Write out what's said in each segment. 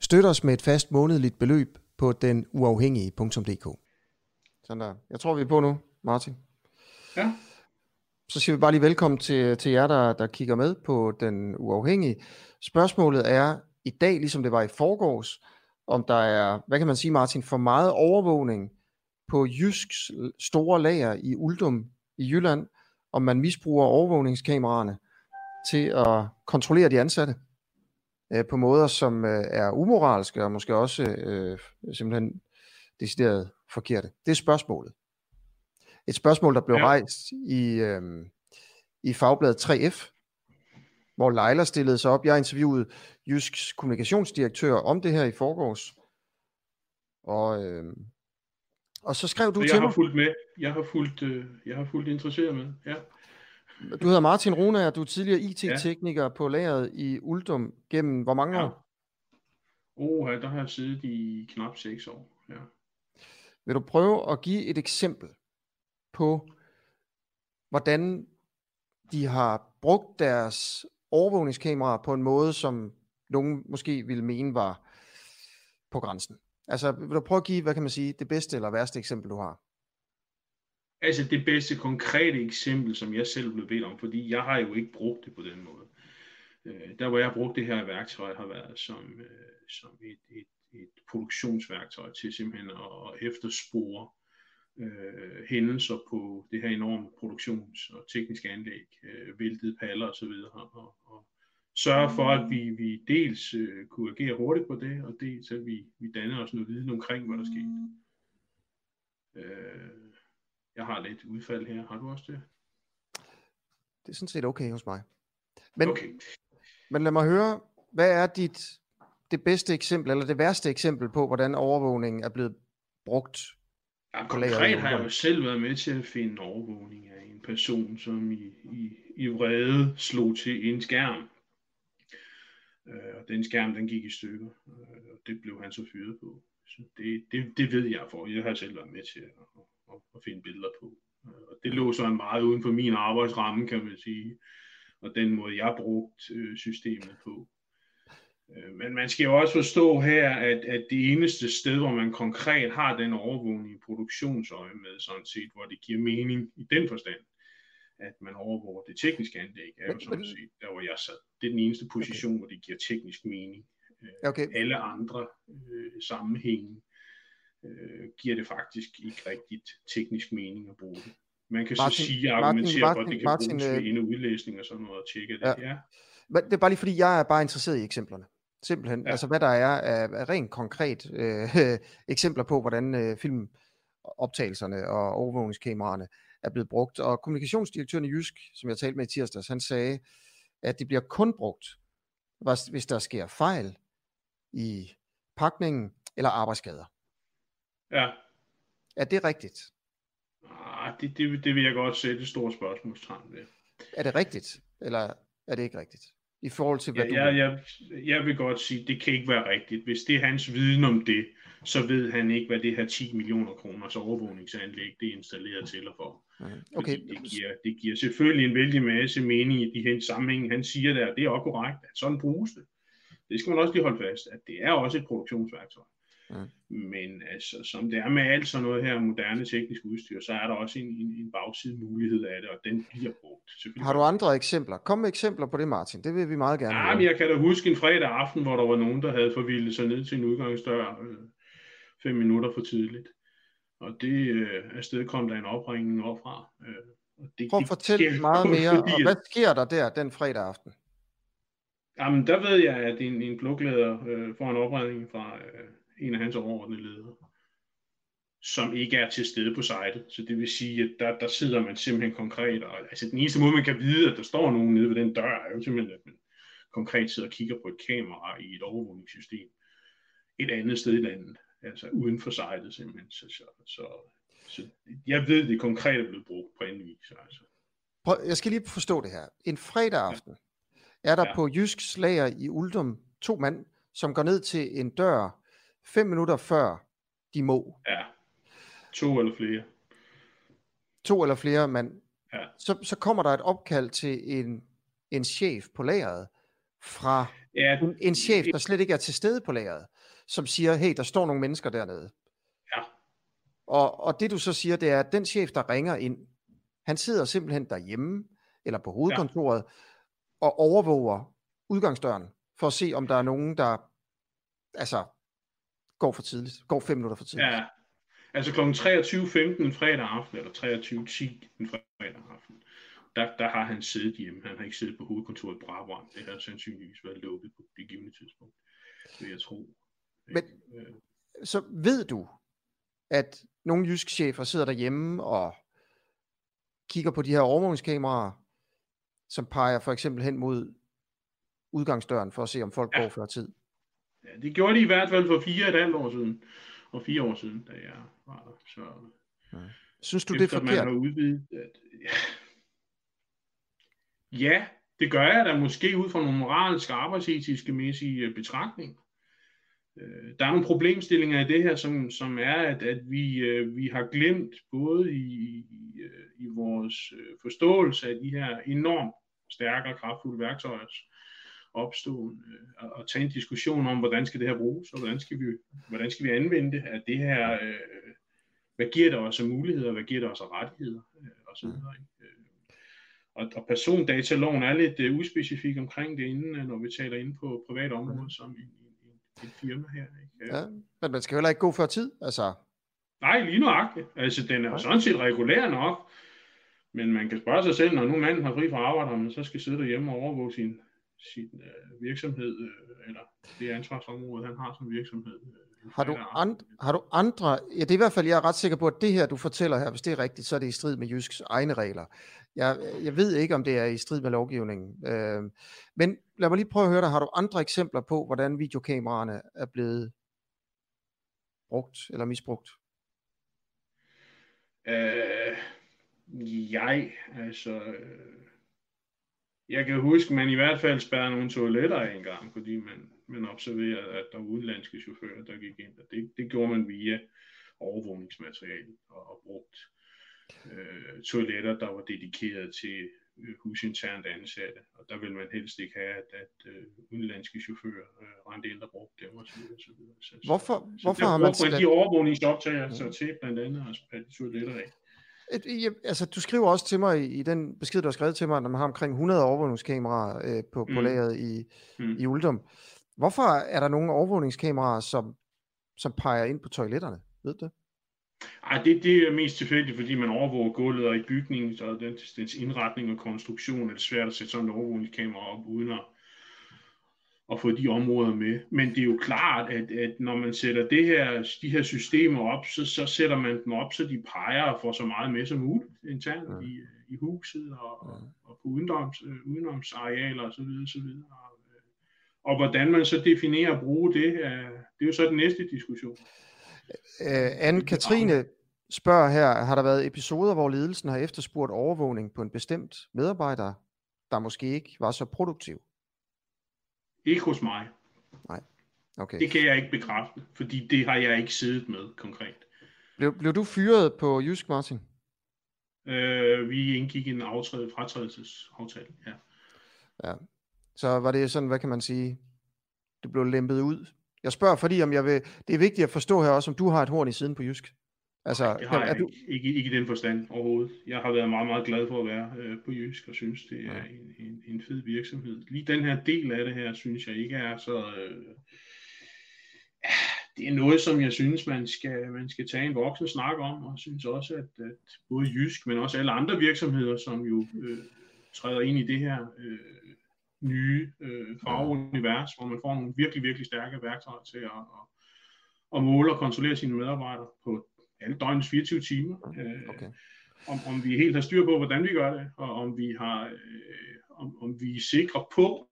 Støt os med et fast månedligt beløb på den uafhængige.dk. Sådan der. Jeg tror, vi er på nu, Martin. Ja. Så siger vi bare lige velkommen til, til jer, der, der kigger med på Den Uafhængige. Spørgsmålet er i dag, ligesom det var i forgårs, om der er, hvad kan man sige Martin, for meget overvågning på Jysks store lager i Uldum i Jylland, om man misbruger overvågningskameraerne til at kontrollere de ansatte øh, på måder, som øh, er umoralske og måske også øh, simpelthen decideret forkerte. Det er spørgsmålet. Et spørgsmål, der blev ja. rejst i, øh, i fagbladet 3F, hvor Leila stillede sig op. Jeg interviewede Jysks kommunikationsdirektør om det her i forgårs. Og, øh, og så skrev du jeg til har mig. fulgt med. Jeg har fulgt, øh, jeg har fulgt interesseret med. Ja. Du hedder Martin Rune, og du er tidligere IT-tekniker ja. på lageret i Uldum gennem hvor mange Ja. år? Oh, der har jeg siddet i knap 6 år. Ja. Vil du prøve at give et eksempel på, hvordan de har brugt deres overvågningskameraer på en måde, som nogen måske ville mene var på grænsen? Altså, vil du prøve at give, hvad kan man sige, det bedste eller værste eksempel, du har? Altså det bedste konkrete eksempel, som jeg selv blev bedt om, fordi jeg har jo ikke brugt det på den måde. Øh, der hvor jeg har brugt det her værktøj, har været som, øh, som et, et, et produktionsværktøj til simpelthen at, at efterspore øh, hændelser på det her enorme produktions- og tekniske anlæg, øh, væltede paller osv., og, og, og sørge for, at vi, vi dels øh, kunne agere hurtigt på det, og dels at vi, vi danner os noget viden omkring, hvad der skete. Øh, jeg har lidt udfald her. Har du også det? Det er sådan set okay hos mig. Men, Okay. men lad mig høre, hvad er dit det bedste eksempel, eller det værste eksempel på, hvordan overvågningen er blevet brugt? Ja, konkret har jeg jo selv været med til at finde overvågning af en person, som i, i, i vrede slog til en skærm. Øh, og den skærm, den gik i stykker, øh, og det blev han så fyret på. Så det, det, det ved jeg for. Jeg har selv været med til at, at, at finde billeder på. Øh, Og det lå så meget uden for min arbejdsramme, kan man sige. Og den måde, jeg brugte øh, systemet på. Øh, Men man skal jo også forstå her, at, at det eneste sted, hvor man konkret har den overvågning i produktionsøje med, sådan set, hvor det giver mening i den forstand, at man overvåger det tekniske anlæg, er jo sådan set der, hvor jeg sad. Det er den eneste position, okay. hvor det giver teknisk mening. Okay. Alle andre øh, sammenhænge øh, giver det faktisk ikke rigtigt teknisk mening at bruge det. Man kan Martin- så sige og Martin- argumentere for, at Martin- det kan Martin, bruges øh, ved indeudlæsning og sådan noget, og tjekke det. Ja. Ja. Men det er bare lige fordi, jeg er bare interesseret i eksemplerne. Simpelthen. Ja. Altså hvad der er af, af rent konkret øh, eksempler på, hvordan øh, filmoptagelserne og overvågningskameraerne er blevet brugt. Og kommunikationsdirektøren i Jysk, som jeg talte med i tirsdags, han sagde, at det bliver kun brugt, hvis- hvis der sker fejl i pakningen eller arbejdsskader. Ja. Er det rigtigt? Ah, det, det, det vil jeg godt sætte et stort spørgsmålstegn ved. Er det rigtigt, eller er det ikke rigtigt? I forhold til, hvad Ja, du... jeg, jeg, jeg vil godt sige, det kan ikke være rigtigt. Hvis det er hans viden om det, så ved han ikke, hvad det her 10 millioner kroners overvågningsanlæg det er installeret til og for. Fordi Okay, Det giver, det giver selvfølgelig en vældig masse mening i de her sammenhænge, han siger der. Det er også korrekt, at sådan bruges det. Det skal man også lige holde fast, at det er også et produktionsværktøj. Mm. Men altså, som det er med alt sådan noget her moderne teknisk udstyr, så er der også en, en, en bagside mulighed af det, og den bliver brugt. Har du andre eksempler? Kom med eksempler på det, Martin. Det vil vi meget gerne Ja, men jeg kan da huske en fredag aften, hvor der var nogen, der havde forvildet sig ned til en udgangsdør øh, fem minutter for tidligt. Og det øh, afsted kom der en opringning opfra. Øh, og det, Prøv at fortælle meget mere. fordi, Og hvad sker der der den fredag aften? Jamen, der ved jeg, at en, en plukleder øh, får en opringning fra øh, en af hans overordnede ledere, som ikke er til stede på sitet. Så det vil sige, at der, der sidder man simpelthen konkret, og altså den eneste måde, man kan vide, at der står nogen nede ved den dør, er jo simpelthen, at man konkret sidder og kigger på et kamera i et overvågningssystem et andet sted i landet. altså uden for sejlet simpelthen. Så, så, så, så jeg ved, det konkret er blevet brugt på en vis. Altså. Prøv, jeg skal lige forstå det her. En fredag aften ja. er der ja. på Jysk Slager i Uldum to mand, som går ned til en dør fem minutter før de må. Ja, to eller flere. To eller flere mand. Ja. Så, så kommer der et opkald til en, en chef på lageret fra ja, en, en chef, der slet ikke er til stede på lageret, som siger, hey, der står nogle mennesker dernede. Ja. Og, og det du så siger, det er, at den chef, der ringer ind, han sidder simpelthen derhjemme, eller på hovedkontoret, ja. og overvåger udgangsdøren, for at se, om der er nogen, der altså går for tidligt, går fem minutter for tidligt. Ja, altså kl. 23.15 en fredag aften, eller 23.10 en fredag aften, der, der har han siddet hjemme. Han har ikke siddet på hovedkontoret i Brabrand. Det har sandsynligvis været lukket på det givende tidspunkt, vil jeg tro. Men, øh. så ved du, at nogle jyske chefer sidder derhjemme og kigger på de her overvågningskameraer, som peger for eksempel hen mod udgangsdøren for at se, om folk ja. går før tid. Ja, det gjorde de i hvert fald for fire et halvt år siden, og fire år siden, da jeg var der. Så, ja. Synes du, det er forkert? Man har udvidet, at, ja. ja, det gør jeg da måske ud fra nogle moralske, arbejdsetiske mæssige øh, betragtninger. Øh, der er nogle problemstillinger i det her, som, som er, at, at vi, øh, vi har glemt både i, i, i vores forståelse af de her enormt stærke og kraftfulde værktøjers opståen øh, og tage en diskussion om, hvordan skal det her bruges, og hvordan skal vi, hvordan skal vi anvende det, at det her, øh, hvad giver det os af muligheder, hvad giver det os af rettigheder, øh, og så videre. Øh, og, og persondataloven er lidt øh, uspecifik omkring det, inden, øh, når vi taler inde på privat område, som en, en, en firma her. Ikke? Ja, men man skal heller ikke gå før tid, altså. Nej, lige nøjagtigt. Altså, den er jo sådan set regulær nok, men man kan spørge sig selv, når nu manden har fri fra arbejde, man så skal sidde derhjemme og overvåge sin sin øh, virksomhed, øh, eller det ansvarsområde, han har som virksomhed. Øh, har, du and, har du andre, ja det er i hvert fald, jeg er ret sikker på, at det her, du fortæller her, hvis det er rigtigt, så er det i strid med Jysks egne regler. Jeg, jeg ved ikke, om det er i strid med lovgivningen. Øh, men lad mig lige prøve at høre dig, har du andre eksempler på, hvordan videokameraerne er blevet brugt eller misbrugt? Øh, jeg, altså... Øh jeg kan huske, man i hvert fald spærrede nogle toiletter af en gang, fordi man, man observerede, at der var udenlandske chauffører, der gik ind. Og det, det gjorde man via overvågningsmateriale og, og brugt øh, toiletter, der var dedikeret til øh, husinternt ansatte. Og der vil man helst ikke have, at, at øh, udenlandske chauffører øh, rendte ind og brugte dem osv. Så, så, hvorfor, så, hvorfor har man... Så de overvågningsoptager sig til blandt andet at de toiletter af. Et, altså, du skriver også til mig i, i den besked, du har skrevet til mig, at man har omkring 100 overvågningskameraer øh, på, mm. på lageret i, mm. i Uldum. Hvorfor er der nogle overvågningskameraer, som, som peger ind på toiletterne? Ved du det? Ej, det, det er mest tilfældigt, fordi man overvåger gulvet og i bygningen, så dens, dens indretning og konstruktion er det svært at sætte sådan et overvågningskamera op, uden at, at få de områder med. Men det er jo klart, at, at når man sætter det her, de her systemer op, så, så sætter man dem op, så de peger og får så meget med som muligt internt ja. i, i huset og, ja. og på udenoms, udenomsarealer osv. osv. Og hvordan man så definerer at bruge det, det er jo så den næste diskussion. Øh, Anne-Katrine spørger her, har der været episoder, hvor ledelsen har efterspurgt overvågning på en bestemt medarbejder, der måske ikke var så produktiv? Ikke hos mig. Nej. Okay. Det kan jeg ikke bekræfte, fordi det har jeg ikke siddet med konkret. Blev, blev du fyret på Jysk, Martin? Øh, vi indgik en aftræde, fratrædelsesaftale, ja. Ja. Så var det sådan, hvad kan man sige, det blev lempet ud? Jeg spørger, fordi om jeg vil, det er vigtigt at forstå her også, om du har et horn i siden på Jysk. Altså, Nej, det har jeg er du... ikke, ikke, i den forstand overhovedet. Jeg har været meget, meget glad for at være øh, på Jysk, og synes, det er ja. en, en, en fed virksomhed. Lige den her del af det her, synes jeg ikke er så... Øh, det er noget, som jeg synes, man skal, man skal tage en voksen snak om, og synes også, at, at både Jysk, men også alle andre virksomheder, som jo øh, træder ind i det her øh, nye øh, fagunivers, hvor man får nogle virkelig, virkelig stærke værktøjer til at, at, at måle og kontrollere sine medarbejdere på alle døgnets 24 timer. Øh, okay. om, om vi helt har styr på, hvordan vi gør det, og om vi har, øh, om, om vi er sikre på,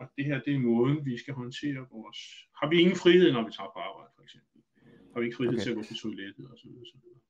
at det her det er måden, vi skal håndtere vores... Har vi ingen frihed, når vi tager på arbejde, for eksempel? Har vi ikke frihed okay. til at gå på toilettet og så videre. Så videre.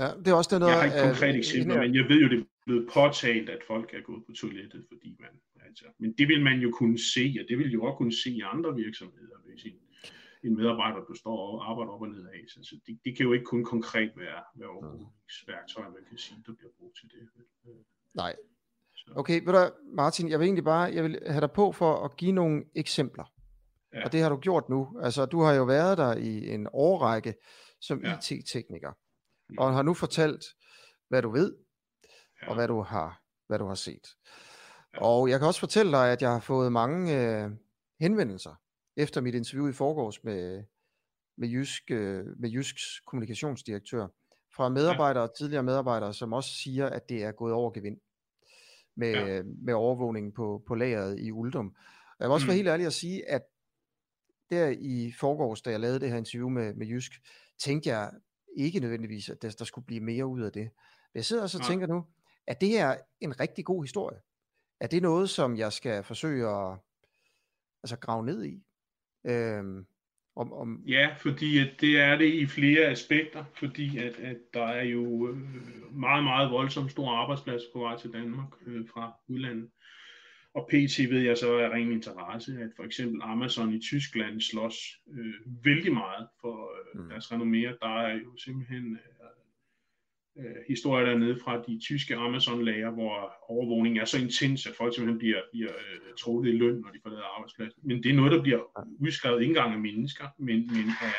Ja, det er også det noget, jeg har ikke konkrete eksempler, men jeg ved jo, det er blevet påtalt, at folk er gået på toilettet, fordi man, altså, men det vil man jo kunne se, og det vil jo også kunne se i andre virksomheder, hvis en, en medarbejder, der står og arbejder op og ned af. Så det, det kan jo ikke kun konkret være, være overvågningsværktøjer, man kan sige, der bliver brugt til det. Nej. Okay, ved du, Martin, jeg vil egentlig bare, jeg vil have dig på for at give nogle eksempler. Ja. Og det har du gjort nu. Altså, du har jo været der i en årrække som ja. IT-tekniker og har nu fortalt, hvad du ved, ja. og hvad du har, hvad du har set. Ja. Og jeg kan også fortælle dig, at jeg har fået mange øh, henvendelser efter mit interview i forgårs med, med, Jysk, øh, med Jysks kommunikationsdirektør, fra medarbejdere, ja. tidligere medarbejdere, som også siger, at det er gået over gevind med, ja. med overvågningen på, på lageret i Uldum. Jeg vil også mm. være helt ærlig at sige, at der i forgårs, da jeg lavede det her interview med, med Jysk, tænkte jeg, ikke nødvendigvis, at der, der skulle blive mere ud af det. Men jeg sidder også og tænker nu, at det her en rigtig god historie? Er det noget, som jeg skal forsøge at altså, grave ned i? Øhm, om, om... Ja, fordi at det er det i flere aspekter, fordi at, at der er jo øh, meget, meget voldsomt store arbejdspladser på vej til Danmark øh, fra udlandet. Og PT ved jeg så er ren interesse, at for eksempel Amazon i Tyskland slås øh, vældig meget for øh, mm. deres renommé. Der er jo simpelthen øh, øh, historier dernede fra de tyske Amazon-lager, hvor overvågningen er så intens, at folk simpelthen bliver, bliver øh, trukket i løn, når de forlader arbejdspladsen. Men det er noget, der bliver udskrevet ikke engang af mennesker, men, men af,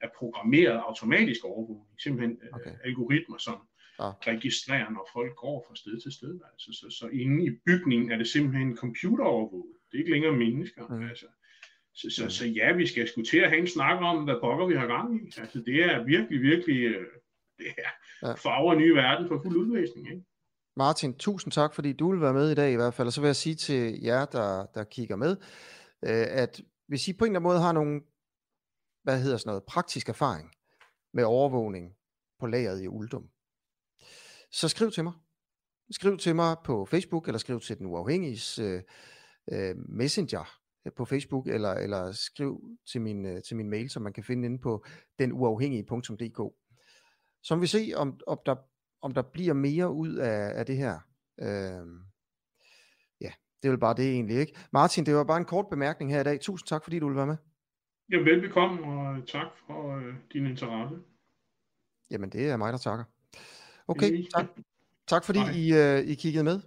af programmeret automatisk overvågning. Simpelthen øh, okay. algoritmer, som ja. registrere, når folk går fra sted til sted. Altså, så, så inde i bygningen er det simpelthen computerovervåget. Det er ikke længere mennesker. Mm. Altså. Så, så, mm. så ja, vi skal sgu til at have en snak om, hvad pokker vi har gang i. Altså, det er virkelig, virkelig øh, det er ja. farver en ny verden for fuld udlæsning. Ikke? Martin, tusind tak, fordi du vil være med i dag i hvert fald. Og så vil jeg sige til jer, der, der kigger med, øh, at hvis I på en eller anden måde har nogle, hvad hedder sådan noget, praktisk erfaring med overvågning på lageret i Uldum, så skriv til mig. Skriv til mig på Facebook, eller skriv til den uafhængige øh, øh, messenger på Facebook, eller, eller skriv til min, øh, til min mail, som man kan finde inde på denuafhængige.dk. Så vi se, om, om, der, om der bliver mere ud af, af det her. Øh, ja, det er vel bare det egentlig, ikke? Martin, det var bare en kort bemærkning her i dag. Tusind tak, fordi du ville være med. Ja, velbekomme, og tak for øh, din interesse. Jamen, det er mig, der takker. Okay, tak, tak fordi I, uh, I kiggede med.